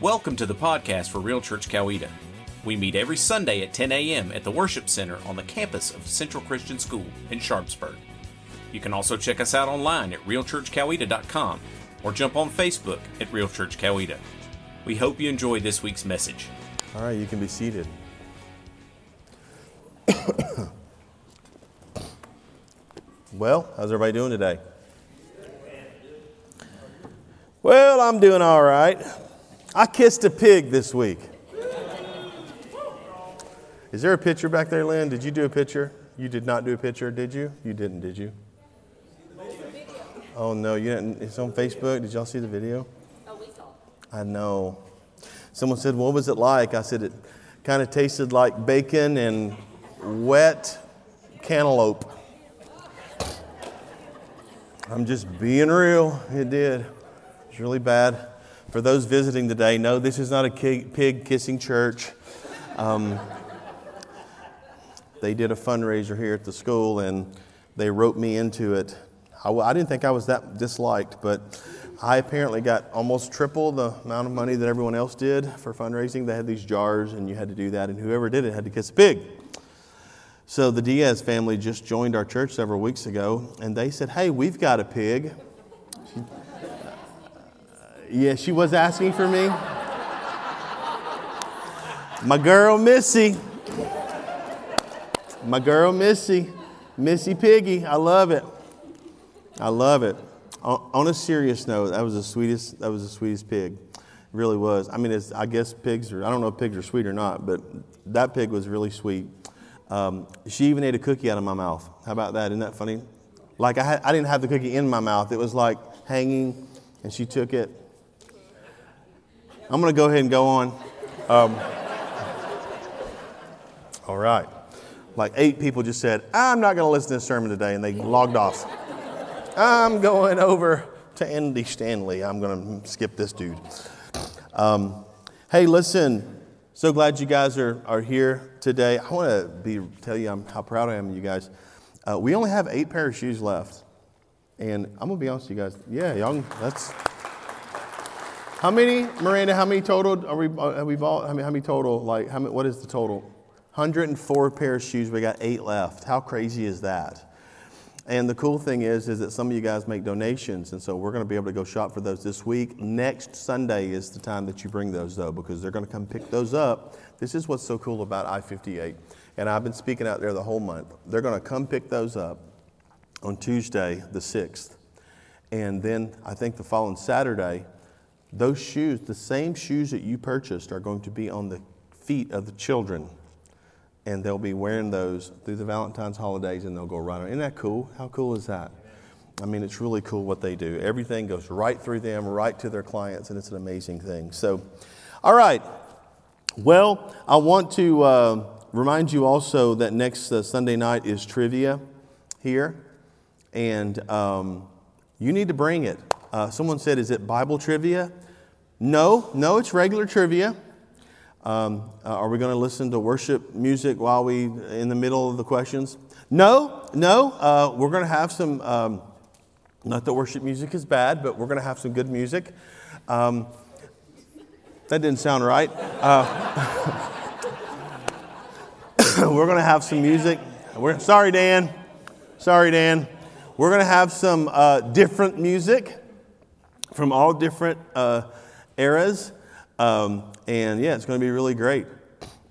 Welcome to the podcast for Real Church Coweta. We meet every Sunday at 10 a.m. at the Worship Center on the campus of Central Christian School in Sharpsburg. You can also check us out online at realchurchcoweta.com or jump on Facebook at Real Church Coweta. We hope you enjoy this week's message. All right, you can be seated. well, how's everybody doing today? Well, I'm doing all right. I kissed a pig this week. Is there a picture back there, Lynn? Did you do a picture? You did not do a picture, did you? You didn't, did you? Oh no, you didn't. It's on Facebook. Did y'all see the video? Oh, we saw. I know. Someone said, What was it like? I said, It kind of tasted like bacon and wet cantaloupe. I'm just being real. It did. It's really bad. For those visiting today, no, this is not a pig kissing church. Um, they did a fundraiser here at the school and they wrote me into it. I, I didn't think I was that disliked, but I apparently got almost triple the amount of money that everyone else did for fundraising. They had these jars, and you had to do that, and whoever did it had to kiss a pig. So the Diaz family just joined our church several weeks ago, and they said, Hey, we've got a pig. Yeah, she was asking for me. My girl, Missy. My girl, Missy. Missy Piggy. I love it. I love it. On a serious note, that was the sweetest. That was the sweetest pig. It really was. I mean, I guess pigs are. I don't know if pigs are sweet or not, but that pig was really sweet. Um, she even ate a cookie out of my mouth. How about that? Isn't that funny? Like I, I didn't have the cookie in my mouth. It was like hanging, and she took it. I'm going to go ahead and go on. Um, all right. Like eight people just said, I'm not going to listen to this sermon today, and they logged off. I'm going over to Andy Stanley. I'm going to skip this dude. Um, hey, listen, so glad you guys are, are here today. I want to be tell you I'm, how proud I am of you guys. Uh, we only have eight pair of shoes left. And I'm going to be honest with you guys. Yeah, y'all, that's. How many, Miranda, how many total are we, uh, have we bought? How many, how many total? Like, how many, what is the total? 104 pair of shoes. We got eight left. How crazy is that? And the cool thing is, is that some of you guys make donations, and so we're going to be able to go shop for those this week. Next Sunday is the time that you bring those, though, because they're going to come pick those up. This is what's so cool about I-58, and I've been speaking out there the whole month. They're going to come pick those up on Tuesday, the sixth, and then I think the following Saturday, those shoes, the same shoes that you purchased, are going to be on the feet of the children and they'll be wearing those through the Valentine's holidays and they'll go right on. Isn't that cool? How cool is that? I mean, it's really cool what they do. Everything goes right through them, right to their clients, and it's an amazing thing. So, all right. Well, I want to uh, remind you also that next uh, Sunday night is trivia here, and um, you need to bring it. Uh, someone said, Is it Bible trivia? No, no, it's regular trivia. Um, uh, are we going to listen to worship music while we in the middle of the questions? No, no. Uh, we're going to have some. Um, not that worship music is bad, but we're going to have some good music. Um, that didn't sound right. Uh, we're going to have some music. We're sorry, Dan. Sorry, Dan. We're going to have some uh, different music from all different uh, eras. Um, and yeah, it's going to be really great.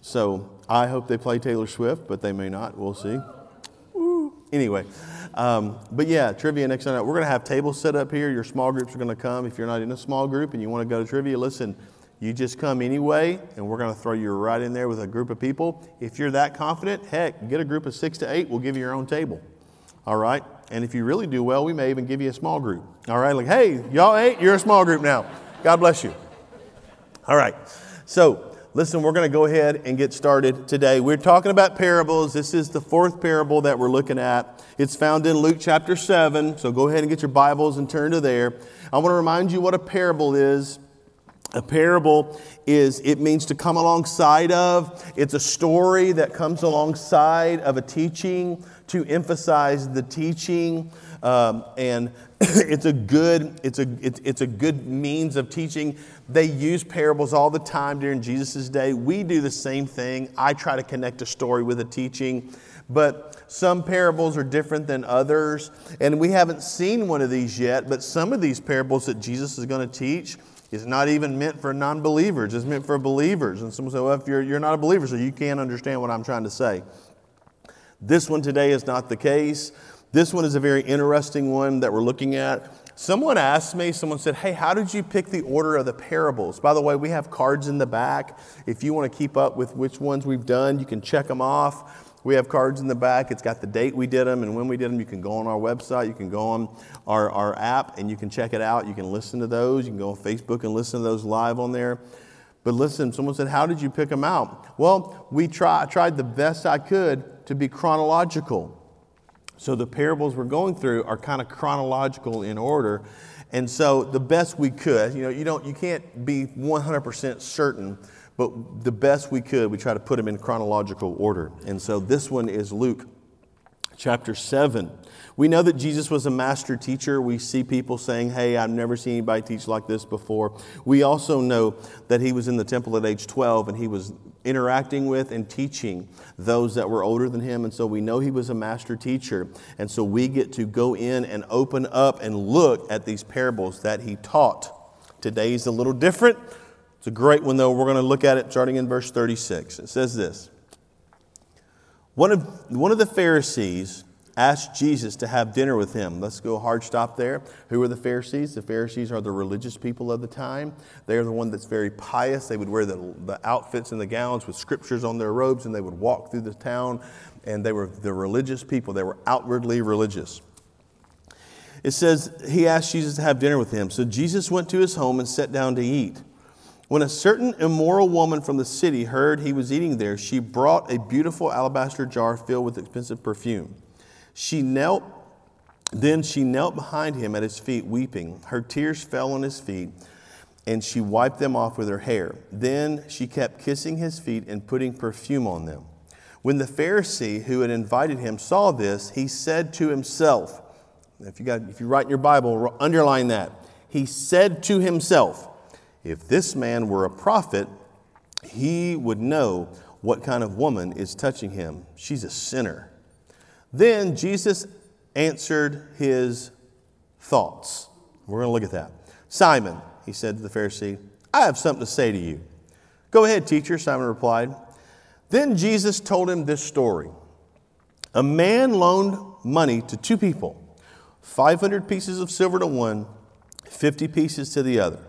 So I hope they play Taylor Swift, but they may not. We'll see. Woo. Anyway, um, but yeah, trivia next night. We're going to have tables set up here. Your small groups are going to come. If you're not in a small group and you want to go to trivia, listen, you just come anyway, and we're going to throw you right in there with a group of people. If you're that confident, heck, get a group of six to eight. We'll give you your own table. All right? And if you really do well, we may even give you a small group. All right? Like, hey, y'all eight, you're a small group now. God bless you. All right. So, listen, we're going to go ahead and get started today. We're talking about parables. This is the fourth parable that we're looking at. It's found in Luke chapter 7. So, go ahead and get your Bibles and turn to there. I want to remind you what a parable is. A parable is, it means to come alongside of. It's a story that comes alongside of a teaching to emphasize the teaching. Um, and it's a good, it's a, it's, it's a good means of teaching. They use parables all the time during Jesus' day. We do the same thing. I try to connect a story with a teaching. But some parables are different than others. And we haven't seen one of these yet, but some of these parables that Jesus is going to teach is not even meant for non believers, it's meant for believers. And someone say, well, if you're, you're not a believer, so you can't understand what I'm trying to say. This one today is not the case. This one is a very interesting one that we're looking at. Someone asked me, someone said, Hey, how did you pick the order of the parables? By the way, we have cards in the back. If you want to keep up with which ones we've done, you can check them off. We have cards in the back. It's got the date we did them and when we did them. You can go on our website, you can go on our, our app, and you can check it out. You can listen to those. You can go on Facebook and listen to those live on there. But listen, someone said, How did you pick them out? Well, we try, tried the best I could to be chronological. So the parables we're going through are kind of chronological in order. And so the best we could, you know, you don't you can't be 100% certain but the best we could, we try to put them in chronological order. And so this one is Luke chapter 7. We know that Jesus was a master teacher. We see people saying, Hey, I've never seen anybody teach like this before. We also know that he was in the temple at age 12 and he was interacting with and teaching those that were older than him. And so we know he was a master teacher. And so we get to go in and open up and look at these parables that he taught. Today is a little different. It's a great one, though. We're going to look at it starting in verse 36. It says this One of, one of the Pharisees asked Jesus to have dinner with him. Let's go hard stop there. Who are the Pharisees? The Pharisees are the religious people of the time. They are the one that's very pious. They would wear the, the outfits and the gowns with scriptures on their robes, and they would walk through the town. And they were the religious people. They were outwardly religious. It says he asked Jesus to have dinner with him. So Jesus went to his home and sat down to eat. When a certain immoral woman from the city heard he was eating there, she brought a beautiful alabaster jar filled with expensive perfume. She knelt, then she knelt behind him at his feet, weeping. Her tears fell on his feet, and she wiped them off with her hair. Then she kept kissing his feet and putting perfume on them. When the Pharisee who had invited him saw this, he said to himself, if you, got, if you write in your Bible, underline that. He said to himself, if this man were a prophet, he would know what kind of woman is touching him. She's a sinner. Then Jesus answered his thoughts. We're going to look at that. Simon, he said to the Pharisee, I have something to say to you. Go ahead, teacher, Simon replied. Then Jesus told him this story A man loaned money to two people 500 pieces of silver to one, 50 pieces to the other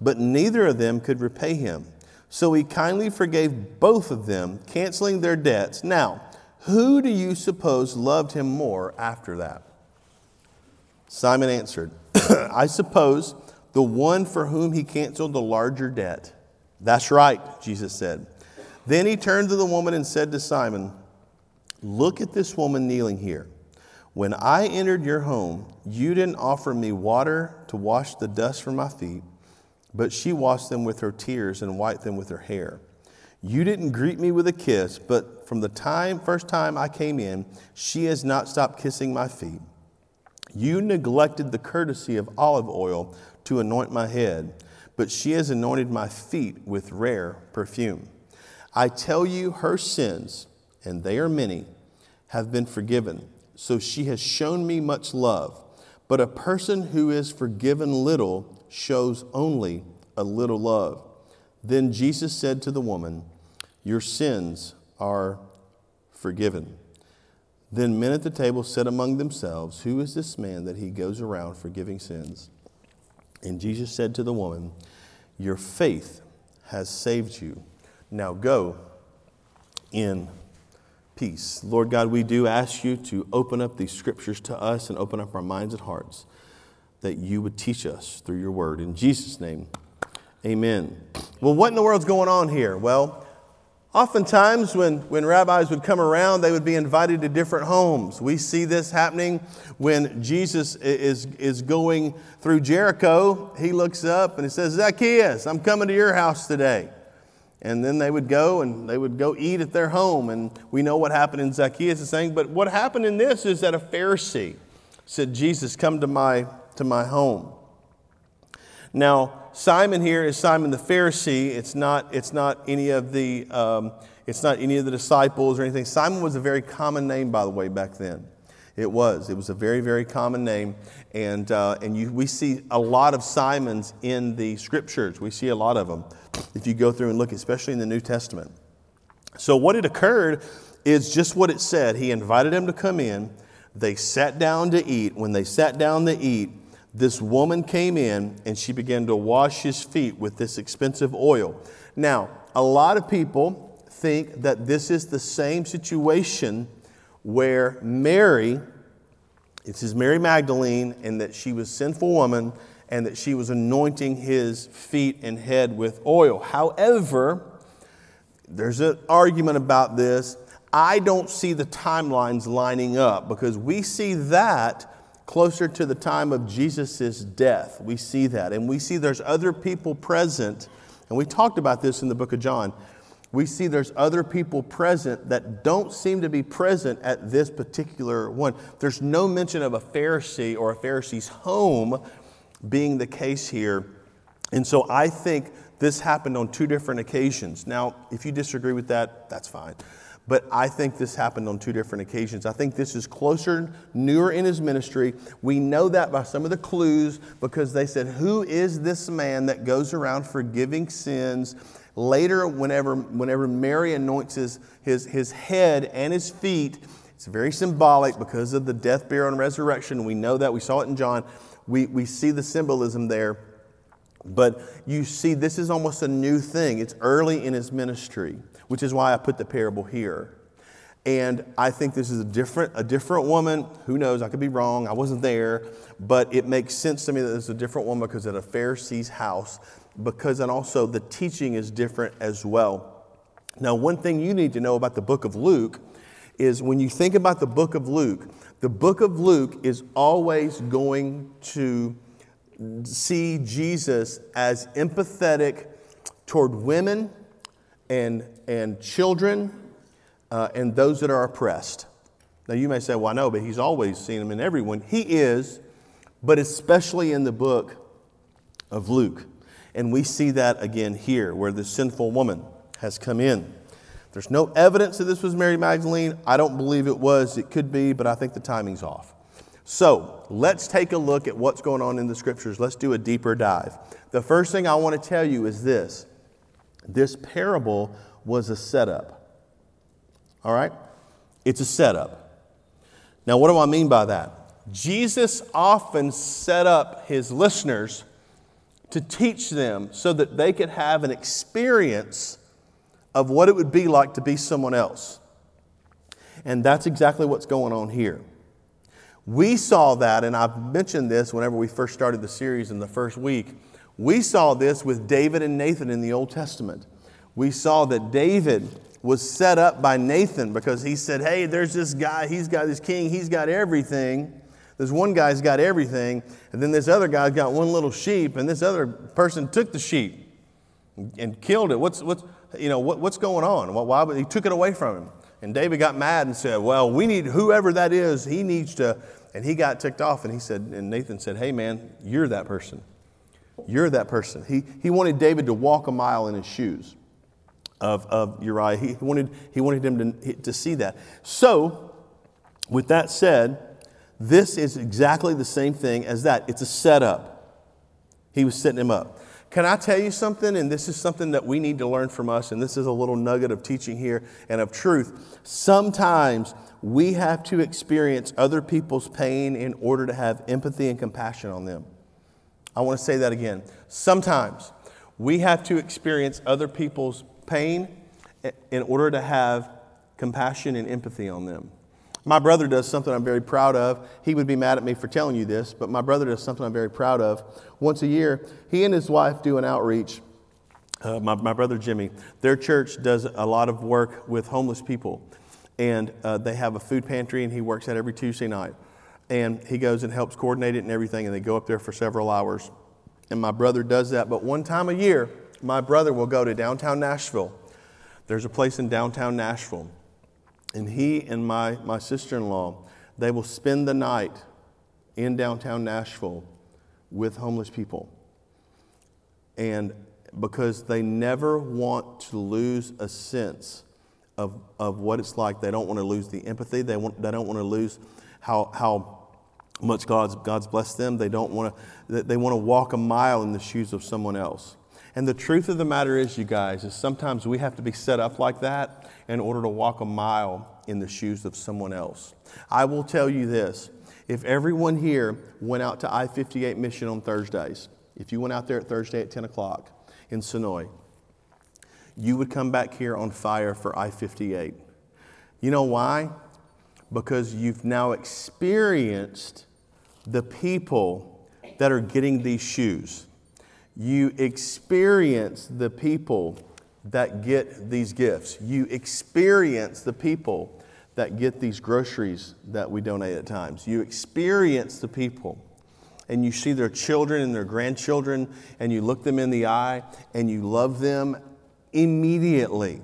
but neither of them could repay him. So he kindly forgave both of them, canceling their debts. Now, who do you suppose loved him more after that? Simon answered, I suppose the one for whom he canceled the larger debt. That's right, Jesus said. Then he turned to the woman and said to Simon, Look at this woman kneeling here. When I entered your home, you didn't offer me water to wash the dust from my feet but she washed them with her tears and wiped them with her hair. You didn't greet me with a kiss, but from the time first time I came in, she has not stopped kissing my feet. You neglected the courtesy of olive oil to anoint my head, but she has anointed my feet with rare perfume. I tell you, her sins, and they are many, have been forgiven. So she has shown me much love. But a person who is forgiven little shows only a little love. Then Jesus said to the woman, Your sins are forgiven. Then men at the table said among themselves, Who is this man that he goes around forgiving sins? And Jesus said to the woman, Your faith has saved you. Now go in peace. Lord God, we do ask you to open up these scriptures to us and open up our minds and hearts that you would teach us through your word. In Jesus' name, amen. Well, what in the world's going on here? Well, Oftentimes, when, when rabbis would come around, they would be invited to different homes. We see this happening when Jesus is, is going through Jericho. He looks up and he says, Zacchaeus, I'm coming to your house today. And then they would go and they would go eat at their home. And we know what happened in Zacchaeus' thing. But what happened in this is that a Pharisee said, Jesus, come to my, to my home. Now, Simon here is Simon the Pharisee. It's not, it's not any of the um, it's not any of the disciples or anything. Simon was a very common name, by the way, back then. It was. It was a very, very common name. And, uh, and you, we see a lot of Simons in the scriptures. We see a lot of them if you go through and look, especially in the New Testament. So, what had occurred is just what it said. He invited them to come in. They sat down to eat. When they sat down to eat, this woman came in and she began to wash his feet with this expensive oil. Now, a lot of people think that this is the same situation where Mary, it says Mary Magdalene, and that she was sinful woman and that she was anointing his feet and head with oil. However, there's an argument about this. I don't see the timelines lining up because we see that closer to the time of Jesus' death. We see that. And we see there's other people present. And we talked about this in the book of John. We see there's other people present that don't seem to be present at this particular one. There's no mention of a Pharisee or a Pharisee's home being the case here. And so I think this happened on two different occasions. Now, if you disagree with that, that's fine but I think this happened on two different occasions. I think this is closer, newer in his ministry. We know that by some of the clues because they said, Who is this man that goes around forgiving sins? Later, whenever, whenever Mary anoints his, his, his head and his feet, it's very symbolic because of the death, burial, and resurrection. We know that. We saw it in John. We, we see the symbolism there. But you see, this is almost a new thing. It's early in his ministry which is why I put the parable here. And I think this is a different, a different woman. Who knows? I could be wrong. I wasn't there. But it makes sense to me that it's a different woman because at a Pharisee's house, because and also the teaching is different as well. Now, one thing you need to know about the book of Luke is when you think about the book of Luke, the book of Luke is always going to see Jesus as empathetic toward women and, and children uh, and those that are oppressed. Now, you may say, well, I know, but he's always seen them in everyone. He is, but especially in the book of Luke. And we see that again here, where the sinful woman has come in. There's no evidence that this was Mary Magdalene. I don't believe it was. It could be, but I think the timing's off. So let's take a look at what's going on in the scriptures. Let's do a deeper dive. The first thing I want to tell you is this this parable was a setup. All right? It's a setup. Now, what do I mean by that? Jesus often set up his listeners to teach them so that they could have an experience of what it would be like to be someone else. And that's exactly what's going on here. We saw that, and I've mentioned this whenever we first started the series in the first week. We saw this with David and Nathan in the Old Testament. We saw that David was set up by Nathan because he said, Hey, there's this guy, he's got this king, he's got everything. This one guy's got everything, and then this other guy's got one little sheep, and this other person took the sheep and killed it. What's, what's, you know, what, what's going on? Why, why, he took it away from him. And David got mad and said, Well, we need whoever that is, he needs to. And he got ticked off, and he said, and Nathan said, Hey, man, you're that person. You're that person. He, he wanted David to walk a mile in his shoes of, of Uriah. He wanted, he wanted him to, to see that. So, with that said, this is exactly the same thing as that. It's a setup. He was setting him up. Can I tell you something? And this is something that we need to learn from us, and this is a little nugget of teaching here and of truth. Sometimes we have to experience other people's pain in order to have empathy and compassion on them. I want to say that again. Sometimes we have to experience other people's pain in order to have compassion and empathy on them. My brother does something I'm very proud of. He would be mad at me for telling you this, but my brother does something I'm very proud of. Once a year, he and his wife do an outreach uh, my, my brother Jimmy, their church does a lot of work with homeless people. And uh, they have a food pantry, and he works that every Tuesday night. And he goes and helps coordinate it and everything, and they go up there for several hours. And my brother does that. But one time a year, my brother will go to downtown Nashville. There's a place in downtown Nashville. And he and my, my sister in law, they will spend the night in downtown Nashville with homeless people. And because they never want to lose a sense of, of what it's like. They don't want to lose the empathy. They, want, they don't want to lose how, how much God's, God's blessed them. They don't want to, they want to walk a mile in the shoes of someone else. And the truth of the matter is, you guys, is sometimes we have to be set up like that in order to walk a mile in the shoes of someone else. I will tell you this if everyone here went out to I 58 Mission on Thursdays, if you went out there at Thursday at 10 o'clock, in Senoia, you would come back here on fire for I 58. You know why? Because you've now experienced the people that are getting these shoes. You experience the people that get these gifts. You experience the people that get these groceries that we donate at times. You experience the people and you see their children and their grandchildren and you look them in the eye and you love them immediately.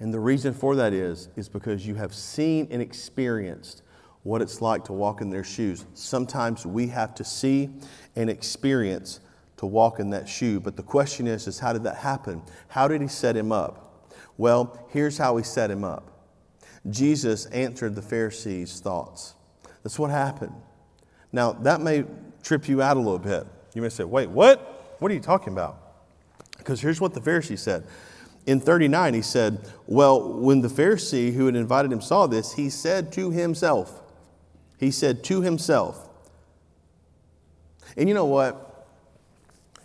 And the reason for that is is because you have seen and experienced what it's like to walk in their shoes. Sometimes we have to see and experience to walk in that shoe, but the question is is how did that happen? How did he set him up? Well, here's how he set him up. Jesus answered the Pharisees' thoughts. That's what happened. Now, that may trip you out a little bit. You may say, wait, what? What are you talking about? Because here's what the Pharisee said. In 39, he said, Well, when the Pharisee who had invited him saw this, he said to himself, He said to himself, and you know what?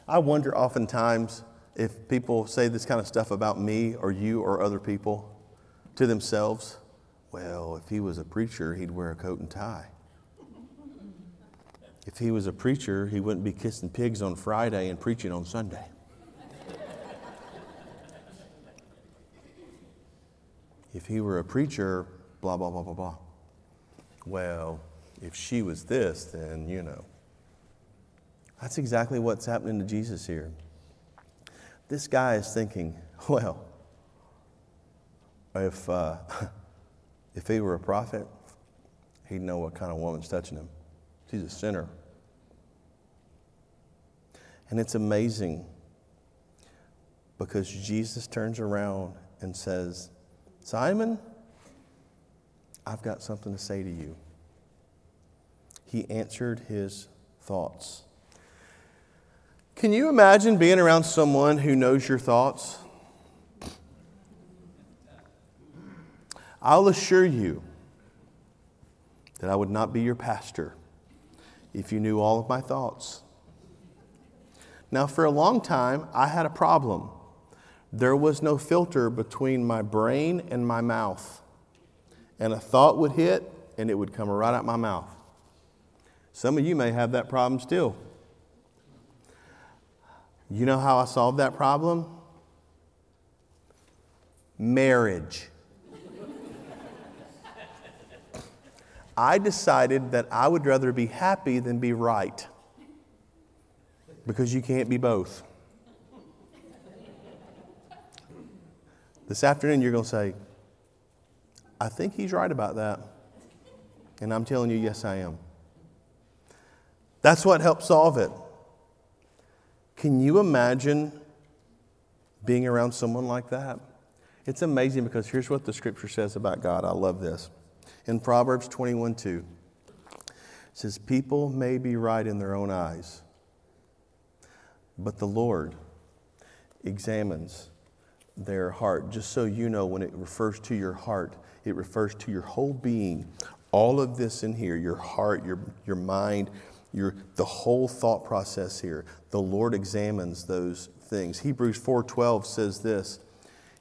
I wonder oftentimes if people say this kind of stuff about me or you or other people to themselves. Well, if he was a preacher, he'd wear a coat and tie. If he was a preacher, he wouldn't be kissing pigs on Friday and preaching on Sunday. if he were a preacher, blah, blah, blah, blah, blah. Well, if she was this, then, you know. That's exactly what's happening to Jesus here. This guy is thinking, well, if, uh, if he were a prophet, he'd know what kind of woman's touching him. She's a sinner. And it's amazing because Jesus turns around and says, Simon, I've got something to say to you. He answered his thoughts. Can you imagine being around someone who knows your thoughts? I'll assure you that I would not be your pastor if you knew all of my thoughts. Now, for a long time, I had a problem. There was no filter between my brain and my mouth. And a thought would hit, and it would come right out my mouth. Some of you may have that problem still. You know how I solved that problem? Marriage. I decided that I would rather be happy than be right because you can't be both. This afternoon, you're going to say, I think he's right about that. And I'm telling you, yes, I am. That's what helped solve it. Can you imagine being around someone like that? It's amazing because here's what the scripture says about God. I love this in Proverbs 21 2. It says, People may be right in their own eyes, but the Lord examines their heart. Just so you know, when it refers to your heart, it refers to your whole being. All of this in here your heart, your, your mind, your, the whole thought process here. The Lord examines those things. Hebrews 4:12 says this.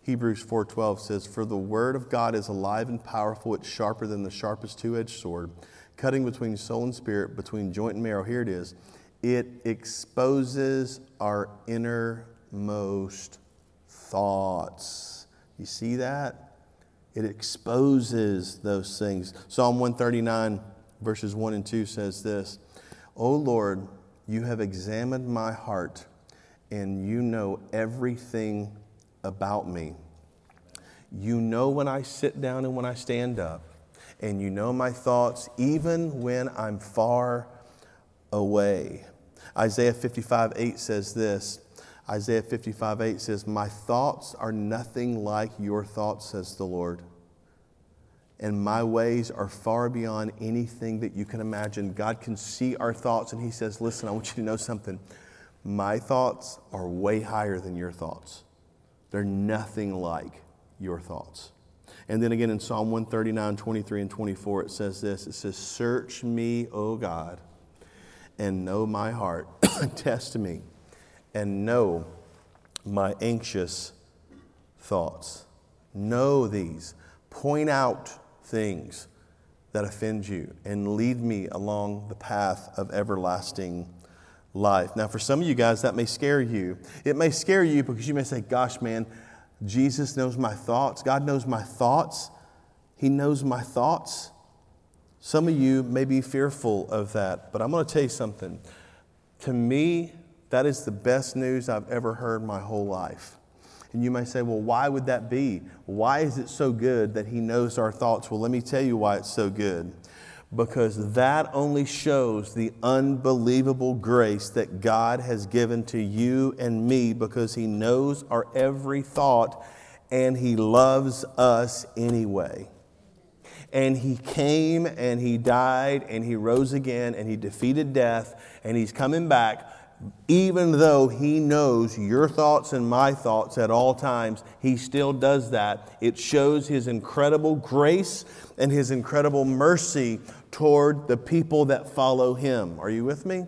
Hebrews 4:12 says, "For the word of God is alive and powerful; it's sharper than the sharpest two-edged sword, cutting between soul and spirit, between joint and marrow." Here it is. It exposes our innermost thoughts. You see that? It exposes those things. Psalm 139, verses 1 and 2 says this O Lord, you have examined my heart, and you know everything about me. You know when I sit down and when I stand up, and you know my thoughts even when I'm far away. Isaiah 55 8 says this. Isaiah 55 8 says, My thoughts are nothing like your thoughts, says the Lord. And my ways are far beyond anything that you can imagine. God can see our thoughts, and He says, Listen, I want you to know something. My thoughts are way higher than your thoughts, they're nothing like your thoughts. And then again in Psalm 139, 23, and 24, it says this it says, Search me, O God and know my heart. Test me and know my anxious thoughts. Know these. Point out things that offend you and lead me along the path of everlasting life. Now, for some of you guys, that may scare you. It may scare you because you may say, Gosh, man, Jesus knows my thoughts. God knows my thoughts. He knows my thoughts. Some of you may be fearful of that, but I'm going to tell you something. To me, that is the best news I've ever heard my whole life. And you may say, well, why would that be? Why is it so good that He knows our thoughts? Well, let me tell you why it's so good. Because that only shows the unbelievable grace that God has given to you and me because He knows our every thought and He loves us anyway and he came and he died and he rose again and he defeated death and he's coming back even though he knows your thoughts and my thoughts at all times, he still does that. It shows his incredible grace and his incredible mercy toward the people that follow him. Are you with me?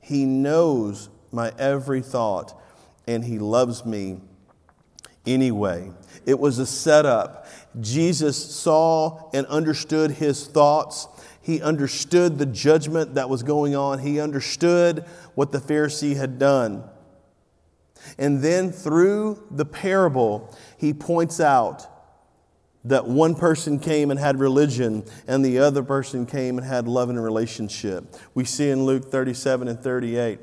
He knows my every thought and he loves me anyway. It was a setup. Jesus saw and understood his thoughts. He understood the judgment that was going on. He understood what the Pharisee had done. And then through the parable, he points out that one person came and had religion and the other person came and had love and relationship. We see in Luke 37 and 38.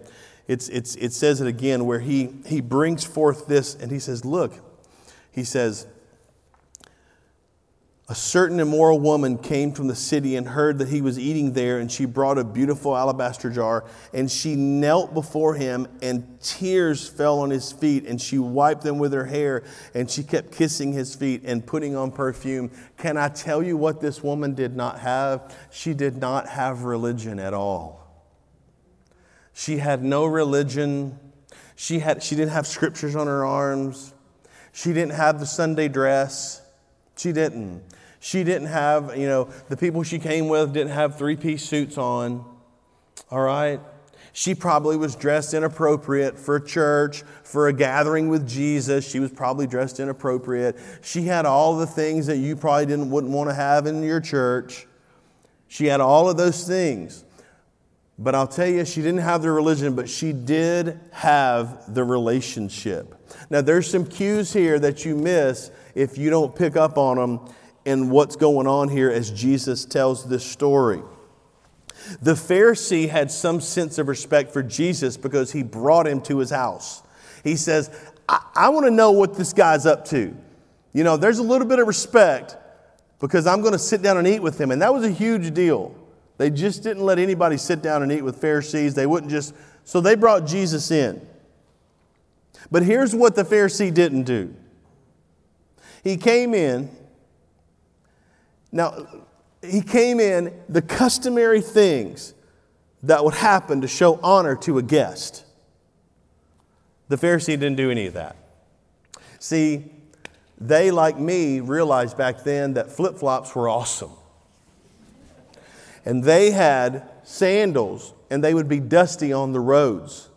It's, it's, it says it again where he, he brings forth this and he says, Look, he says, a certain immoral woman came from the city and heard that he was eating there, and she brought a beautiful alabaster jar, and she knelt before him, and tears fell on his feet, and she wiped them with her hair, and she kept kissing his feet and putting on perfume. Can I tell you what this woman did not have? She did not have religion at all. She had no religion. She, had, she didn't have scriptures on her arms. She didn't have the Sunday dress. She didn't. She didn't have, you know, the people she came with didn't have three piece suits on. All right? She probably was dressed inappropriate for church, for a gathering with Jesus. She was probably dressed inappropriate. She had all the things that you probably didn't, wouldn't want to have in your church. She had all of those things. But I'll tell you, she didn't have the religion, but she did have the relationship. Now, there's some cues here that you miss if you don't pick up on them in what's going on here as Jesus tells this story. The Pharisee had some sense of respect for Jesus because he brought him to his house. He says, I, I want to know what this guy's up to. You know, there's a little bit of respect because I'm going to sit down and eat with him. And that was a huge deal. They just didn't let anybody sit down and eat with Pharisees. They wouldn't just, so they brought Jesus in. But here's what the Pharisee didn't do he came in. Now, he came in the customary things that would happen to show honor to a guest. The Pharisee didn't do any of that. See, they, like me, realized back then that flip flops were awesome and they had sandals and they would be dusty on the roads.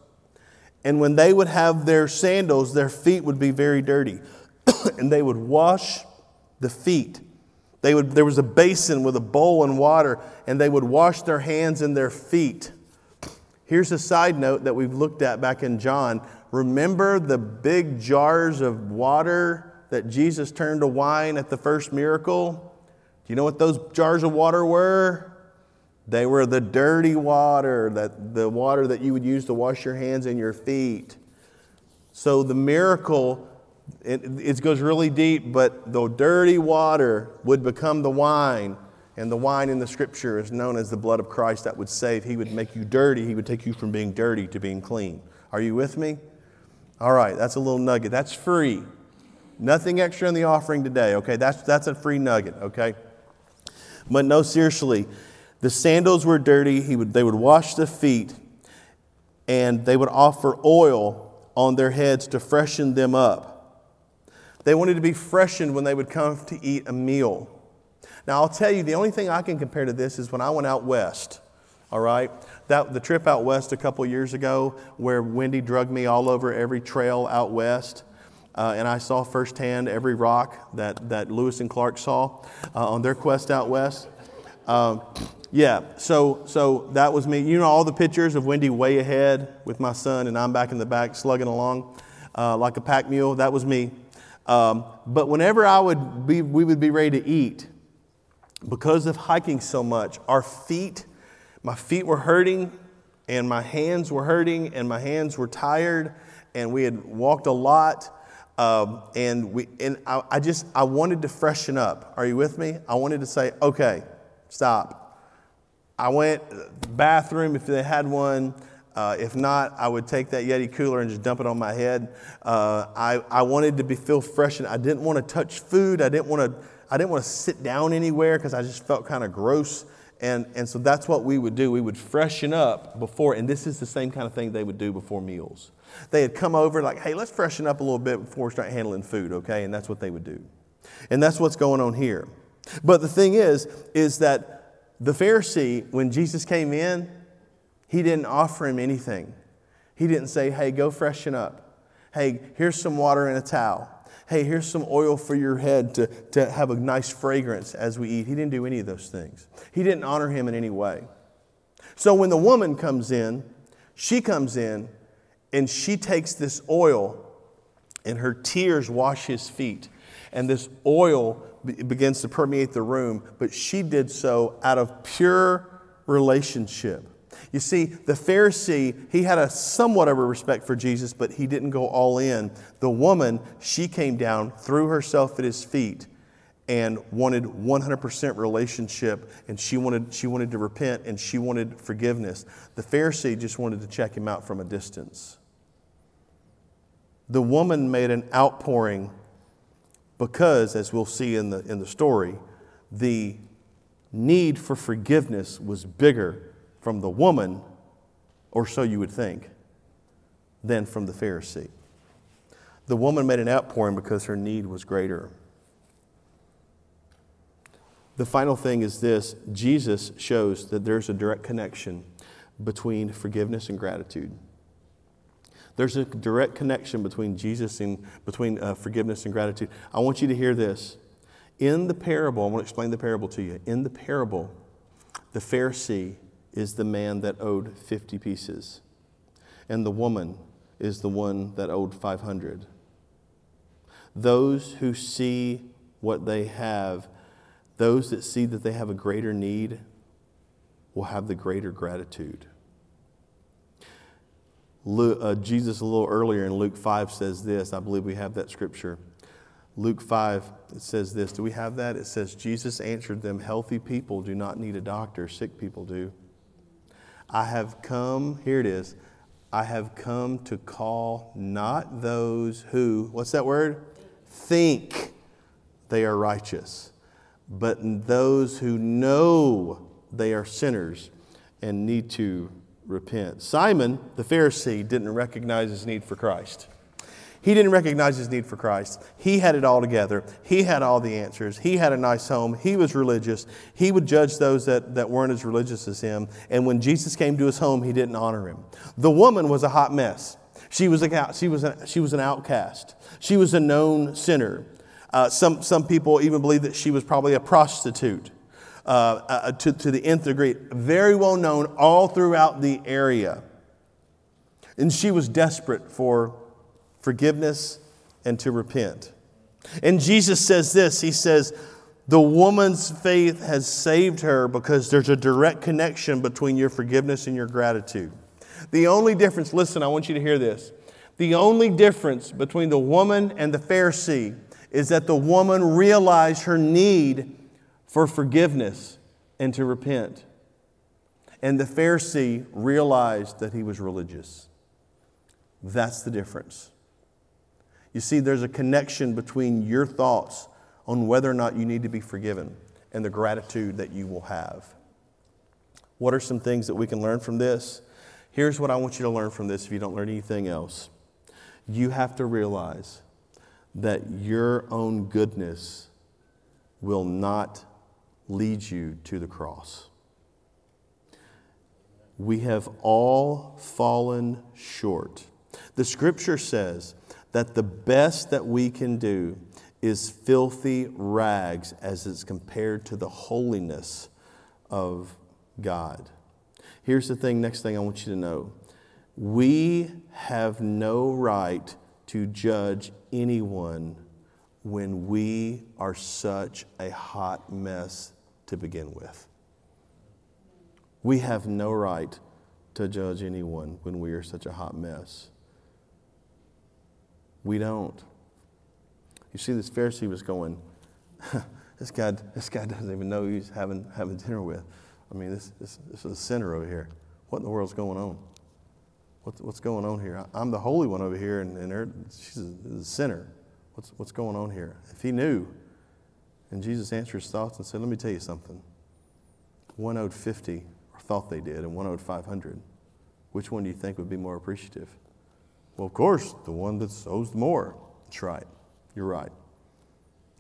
And when they would have their sandals, their feet would be very dirty. and they would wash the feet. They would, there was a basin with a bowl and water, and they would wash their hands and their feet. Here's a side note that we've looked at back in John. Remember the big jars of water that Jesus turned to wine at the first miracle? Do you know what those jars of water were? They were the dirty water, that the water that you would use to wash your hands and your feet. So the miracle, it, it goes really deep, but the dirty water would become the wine. And the wine in the scripture is known as the blood of Christ that would save. He would make you dirty. He would take you from being dirty to being clean. Are you with me? All right, that's a little nugget. That's free. Nothing extra in the offering today, okay? That's, that's a free nugget, okay? But no, seriously, the sandals were dirty. He would, they would wash the feet, and they would offer oil on their heads to freshen them up. They wanted to be freshened when they would come to eat a meal. Now, I'll tell you, the only thing I can compare to this is when I went out west, all right? That, the trip out west a couple years ago, where Wendy drugged me all over every trail out west. Uh, and I saw firsthand every rock that, that Lewis and Clark saw uh, on their quest out west. Um, yeah, so, so that was me. You know all the pictures of Wendy way ahead with my son, and I'm back in the back slugging along uh, like a pack mule. That was me. Um, but whenever I would be, we would be ready to eat, because of hiking so much, our feet, my feet were hurting, and my hands were hurting, and my hands were tired, and we had walked a lot. Um, and we, and I, I just, I wanted to freshen up. Are you with me? I wanted to say, okay, stop. I went bathroom if they had one. Uh, if not, I would take that Yeti cooler and just dump it on my head. Uh, I, I wanted to be feel fresh, and I didn't want to touch food. I didn't want to. I didn't want to sit down anywhere because I just felt kind of gross. And, and so that's what we would do. We would freshen up before, and this is the same kind of thing they would do before meals. They had come over like, hey, let's freshen up a little bit before we start handling food, okay? And that's what they would do. And that's what's going on here. But the thing is, is that the Pharisee, when Jesus came in, he didn't offer him anything. He didn't say, hey, go freshen up. Hey, here's some water and a towel. Hey, here's some oil for your head to, to have a nice fragrance as we eat. He didn't do any of those things. He didn't honor him in any way. So when the woman comes in, she comes in and she takes this oil and her tears wash his feet. And this oil begins to permeate the room, but she did so out of pure relationship. You see, the Pharisee, he had a somewhat of a respect for Jesus, but he didn't go all in. The woman, she came down, threw herself at his feet, and wanted 100% relationship, and she wanted, she wanted to repent and she wanted forgiveness. The Pharisee just wanted to check him out from a distance. The woman made an outpouring because, as we'll see in the, in the story, the need for forgiveness was bigger from the woman, or so you would think, than from the Pharisee. The woman made an outpouring because her need was greater. The final thing is this Jesus shows that there's a direct connection between forgiveness and gratitude. There's a direct connection between Jesus and between uh, forgiveness and gratitude. I want you to hear this. In the parable, I want to explain the parable to you. In the parable, the Pharisee is the man that owed 50 pieces, and the woman is the one that owed 500. Those who see what they have, those that see that they have a greater need, will have the greater gratitude. Luke, uh, Jesus, a little earlier in Luke 5, says this. I believe we have that scripture. Luke 5, it says this. Do we have that? It says, Jesus answered them, Healthy people do not need a doctor, sick people do. I have come, here it is, I have come to call not those who, what's that word? Think they are righteous, but those who know they are sinners and need to repent. Simon, the Pharisee, didn't recognize his need for Christ. He didn't recognize his need for Christ. He had it all together. He had all the answers. He had a nice home. He was religious. He would judge those that, that weren't as religious as him. And when Jesus came to his home, he didn't honor him. The woman was a hot mess. She was, a, she was, a, she was an outcast. She was a known sinner. Uh, some, some people even believe that she was probably a prostitute. Uh, uh, to, to the nth degree, very well known all throughout the area. And she was desperate for forgiveness and to repent. And Jesus says this He says, The woman's faith has saved her because there's a direct connection between your forgiveness and your gratitude. The only difference, listen, I want you to hear this. The only difference between the woman and the Pharisee is that the woman realized her need for forgiveness and to repent. And the Pharisee realized that he was religious. That's the difference. You see, there's a connection between your thoughts on whether or not you need to be forgiven and the gratitude that you will have. What are some things that we can learn from this? Here's what I want you to learn from this if you don't learn anything else. You have to realize that your own goodness will not lead you to the cross. We have all fallen short. The scripture says that the best that we can do is filthy rags as it's compared to the holiness of God. Here's the thing, next thing I want you to know. We have no right to judge anyone when we are such a hot mess to begin with. We have no right to judge anyone when we are such a hot mess. We don't. You see, this Pharisee was going, this guy, this guy doesn't even know he's having, having dinner with. I mean, this, this, this is a sinner over here. What in the world's going on? What's, what's going on here? I'm the holy one over here, and, and she's a, a sinner. What's, what's going on here? If he knew, and Jesus answered his thoughts and said, Let me tell you something. One owed 50, or thought they did, and one owed 500. Which one do you think would be more appreciative? Well, of course, the one that owes more. That's right. You're right.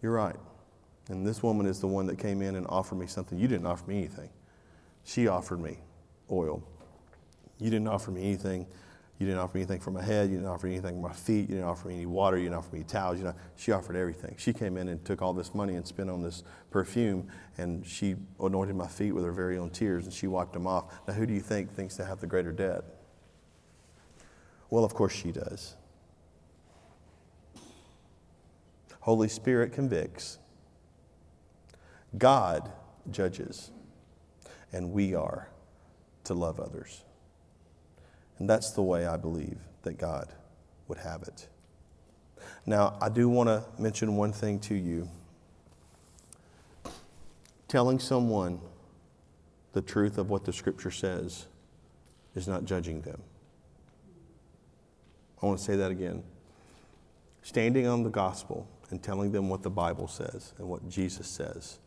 You're right. And this woman is the one that came in and offered me something. You didn't offer me anything. She offered me oil. You didn't offer me anything. You didn't offer anything for my head. You didn't offer anything for my feet. You didn't offer me any water. You didn't offer me towels. You know, she offered everything. She came in and took all this money and spent on this perfume, and she anointed my feet with her very own tears, and she wiped them off. Now, who do you think thinks to have the greater debt? Well, of course she does. Holy Spirit convicts. God judges. And we are to love others. And that's the way I believe that God would have it. Now, I do want to mention one thing to you. Telling someone the truth of what the scripture says is not judging them. I want to say that again. Standing on the gospel and telling them what the Bible says and what Jesus says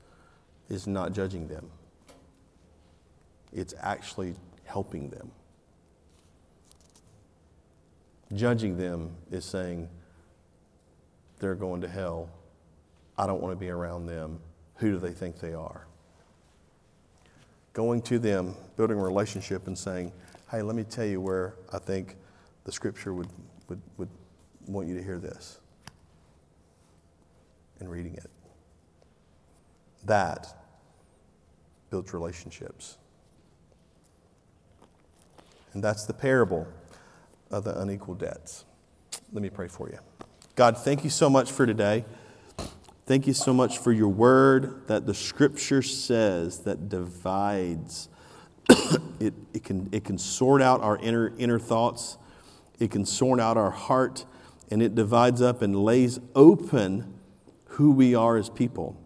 is not judging them, it's actually helping them. Judging them is saying, they're going to hell. I don't want to be around them. Who do they think they are? Going to them, building a relationship, and saying, hey, let me tell you where I think the scripture would, would, would want you to hear this and reading it. That builds relationships. And that's the parable of the unequal debts. Let me pray for you. God, thank you so much for today. Thank you so much for your word that the scripture says that divides. it, it, can, it can sort out our inner, inner thoughts it can sort out our heart, and it divides up and lays open who we are as people.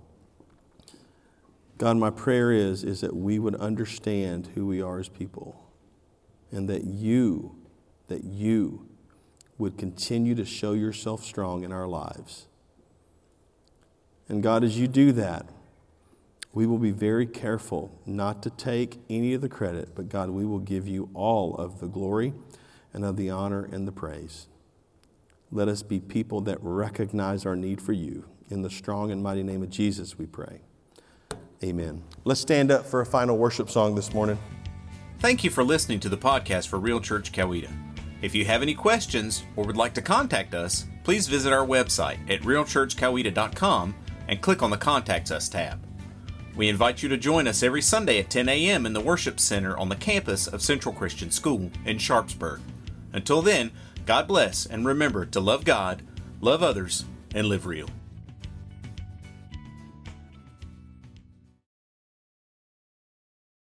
God, my prayer is, is that we would understand who we are as people and that you, that you would continue to show yourself strong in our lives. And God, as you do that, we will be very careful not to take any of the credit, but God, we will give you all of the glory and of the honor and the praise. Let us be people that recognize our need for you. In the strong and mighty name of Jesus, we pray. Amen. Let's stand up for a final worship song this morning. Thank you for listening to the podcast for Real Church Coweta. If you have any questions or would like to contact us, please visit our website at realchurchcoweta.com and click on the Contact Us tab. We invite you to join us every Sunday at 10 a.m. in the Worship Center on the campus of Central Christian School in Sharpsburg. Until then, God bless and remember to love God, love others, and live real.